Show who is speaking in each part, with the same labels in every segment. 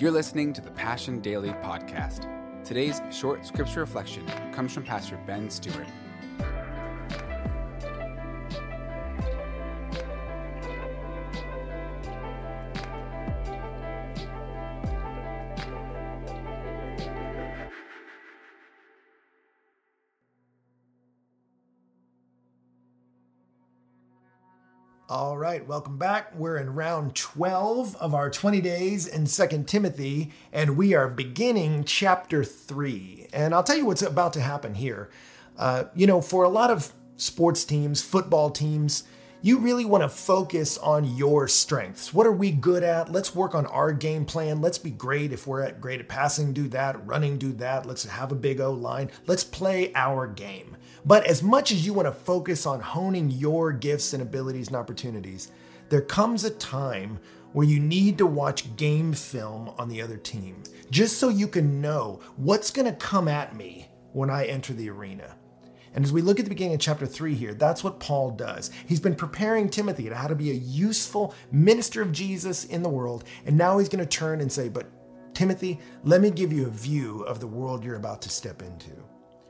Speaker 1: You're listening to the Passion Daily podcast. Today's short scripture reflection comes from Pastor Ben Stewart.
Speaker 2: All right, welcome back. We're in round 12 of our 20 days in 2 Timothy, and we are beginning chapter 3. And I'll tell you what's about to happen here. Uh, you know, for a lot of sports teams, football teams, you really want to focus on your strengths. What are we good at? Let's work on our game plan. Let's be great. If we're at great at passing, do that. Running, do that. Let's have a big O line. Let's play our game. But as much as you want to focus on honing your gifts and abilities and opportunities, there comes a time where you need to watch game film on the other team, just so you can know what's going to come at me when I enter the arena. And as we look at the beginning of chapter 3 here, that's what Paul does. He's been preparing Timothy to how to be a useful minister of Jesus in the world, and now he's going to turn and say, But Timothy, let me give you a view of the world you're about to step into.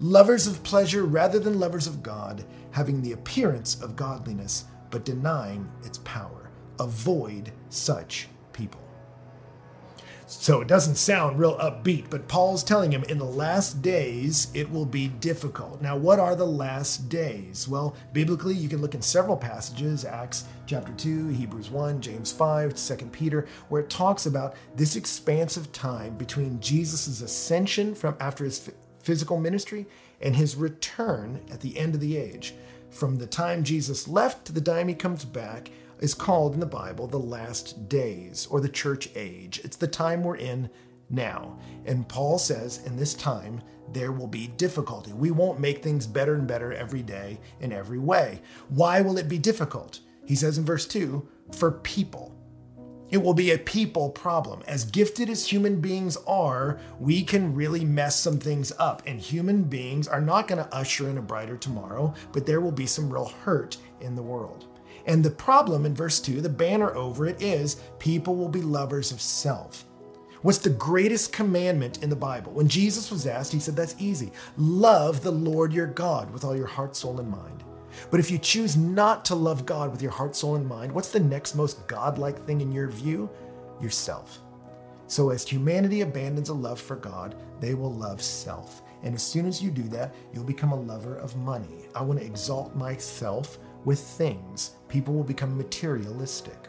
Speaker 2: lovers of pleasure rather than lovers of God, having the appearance of godliness, but denying its power. Avoid such people. So it doesn't sound real upbeat, but Paul's telling him in the last days it will be difficult. Now, what are the last days? Well, biblically, you can look in several passages Acts chapter 2, Hebrews 1, James 5, 2 Peter, where it talks about this expanse of time between Jesus' ascension from after his physical ministry and his return at the end of the age. From the time Jesus left to the time he comes back is called in the Bible the last days or the church age. It's the time we're in now. And Paul says in this time, there will be difficulty. We won't make things better and better every day in every way. Why will it be difficult? He says in verse 2 for people. It will be a people problem. As gifted as human beings are, we can really mess some things up. And human beings are not going to usher in a brighter tomorrow, but there will be some real hurt in the world. And the problem in verse 2, the banner over it is people will be lovers of self. What's the greatest commandment in the Bible? When Jesus was asked, he said, That's easy. Love the Lord your God with all your heart, soul, and mind. But if you choose not to love God with your heart, soul, and mind, what's the next most godlike thing in your view? Yourself. So, as humanity abandons a love for God, they will love self. And as soon as you do that, you'll become a lover of money. I want to exalt myself with things. People will become materialistic.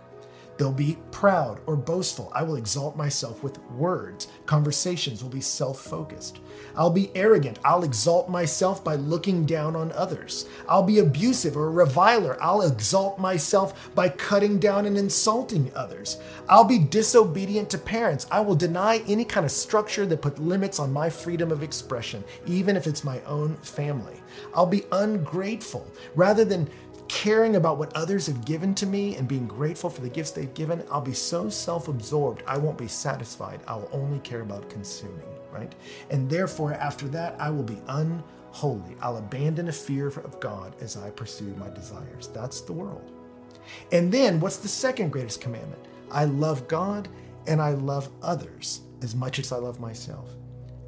Speaker 2: They'll be proud or boastful. I will exalt myself with words. Conversations will be self focused. I'll be arrogant. I'll exalt myself by looking down on others. I'll be abusive or a reviler. I'll exalt myself by cutting down and insulting others. I'll be disobedient to parents. I will deny any kind of structure that put limits on my freedom of expression, even if it's my own family. I'll be ungrateful. Rather than caring about what others have given to me and being grateful for the gifts they've given, I'll be so self absorbed, I won't be satisfied. I'll only care about consuming, right? And therefore, after that, I will be unholy. I'll abandon a fear of God as I pursue my desires. That's the world. And then, what's the second greatest commandment? I love God and I love others as much as I love myself.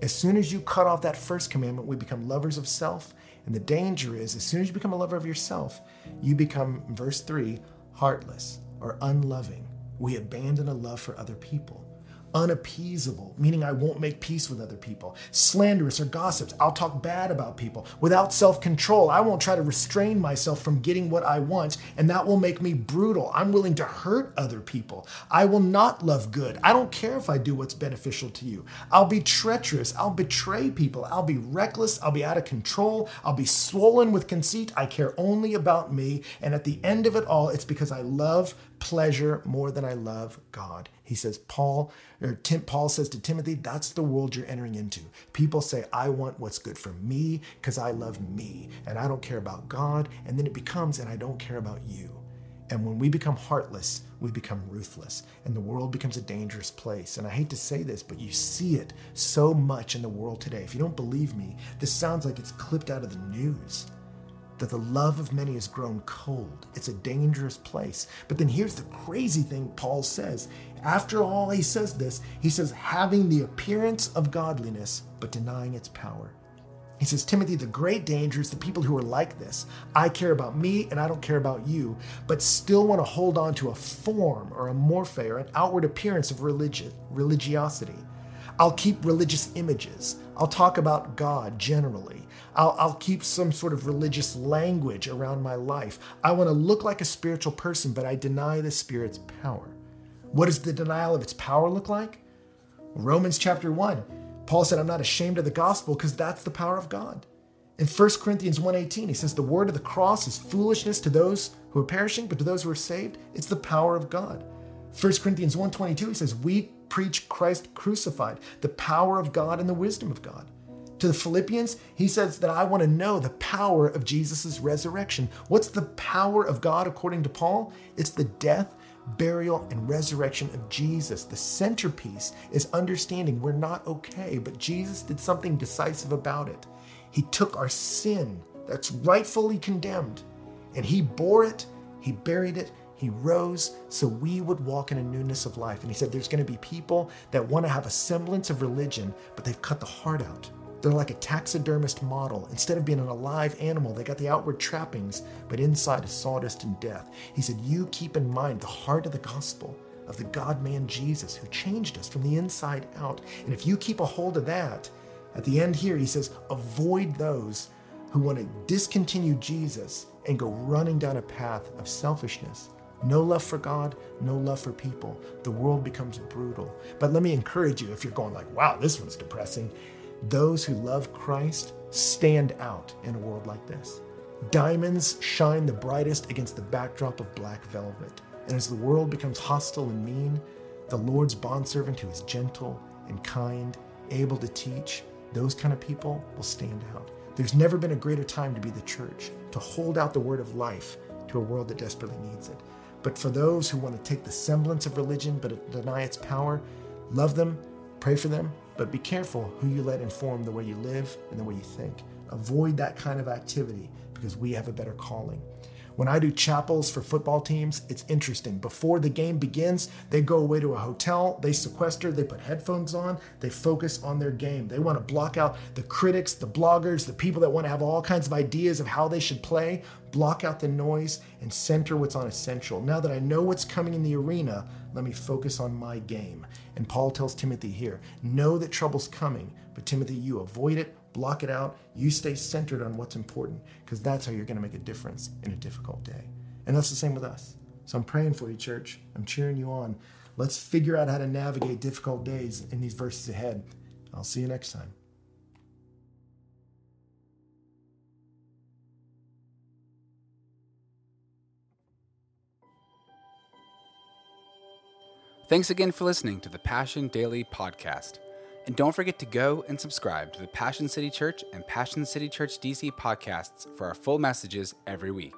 Speaker 2: As soon as you cut off that first commandment, we become lovers of self and the danger is, as soon as you become a lover of yourself, you become, verse 3, heartless or unloving. We abandon a love for other people unappeasable, meaning I won't make peace with other people, slanderous or gossips. I'll talk bad about people. Without self control, I won't try to restrain myself from getting what I want, and that will make me brutal. I'm willing to hurt other people. I will not love good. I don't care if I do what's beneficial to you. I'll be treacherous. I'll betray people. I'll be reckless. I'll be out of control. I'll be swollen with conceit. I care only about me. And at the end of it all, it's because I love pleasure more than I love God He says, Paul, or Tim, Paul says to Timothy, that's the world you're entering into. People say, I want what's good for me because I love me and I don't care about God. And then it becomes, and I don't care about you. And when we become heartless, we become ruthless, and the world becomes a dangerous place. And I hate to say this, but you see it so much in the world today. If you don't believe me, this sounds like it's clipped out of the news that the love of many has grown cold. It's a dangerous place. But then here's the crazy thing Paul says. After all, he says this he says, having the appearance of godliness, but denying its power. He says, Timothy, the great danger is the people who are like this. I care about me and I don't care about you, but still want to hold on to a form or a morphe or an outward appearance of religion, religiosity. I'll keep religious images. I'll talk about God generally. I'll, I'll keep some sort of religious language around my life. I want to look like a spiritual person, but I deny the Spirit's power. What does the denial of its power look like? Romans chapter 1. Paul said, I'm not ashamed of the gospel because that's the power of God. In 1 Corinthians 1:18, he says, The word of the cross is foolishness to those who are perishing, but to those who are saved, it's the power of God. 1 Corinthians 1:22, he says, We preach Christ crucified, the power of God and the wisdom of God. To the Philippians, he says that I want to know the power of Jesus' resurrection. What's the power of God according to Paul? It's the death, burial, and resurrection of Jesus. The centerpiece is understanding we're not okay, but Jesus did something decisive about it. He took our sin that's rightfully condemned, and He bore it, He buried it, He rose so we would walk in a newness of life. And He said there's going to be people that want to have a semblance of religion, but they've cut the heart out. They're like a taxidermist model. Instead of being an alive animal, they got the outward trappings, but inside is sawdust and death. He said, You keep in mind the heart of the gospel of the God man Jesus who changed us from the inside out. And if you keep a hold of that, at the end here, he says, Avoid those who want to discontinue Jesus and go running down a path of selfishness. No love for God, no love for people. The world becomes brutal. But let me encourage you if you're going like, wow, this one's depressing. Those who love Christ stand out in a world like this. Diamonds shine the brightest against the backdrop of black velvet. And as the world becomes hostile and mean, the Lord's bondservant who is gentle and kind, able to teach, those kind of people will stand out. There's never been a greater time to be the church, to hold out the word of life to a world that desperately needs it. But for those who want to take the semblance of religion but deny its power, love them, pray for them, but be careful who you let inform the way you live and the way you think. Avoid that kind of activity because we have a better calling. When I do chapels for football teams, it's interesting. Before the game begins, they go away to a hotel, they sequester, they put headphones on, they focus on their game. They want to block out the critics, the bloggers, the people that want to have all kinds of ideas of how they should play, block out the noise, and center what's on essential. Now that I know what's coming in the arena, let me focus on my game. And Paul tells Timothy here know that trouble's coming, but Timothy, you avoid it, block it out. You stay centered on what's important because that's how you're going to make a difference in a difficult day. And that's the same with us. So I'm praying for you, church. I'm cheering you on. Let's figure out how to navigate difficult days in these verses ahead. I'll see you next time.
Speaker 1: Thanks again for listening to the Passion Daily Podcast. And don't forget to go and subscribe to the Passion City Church and Passion City Church DC podcasts for our full messages every week.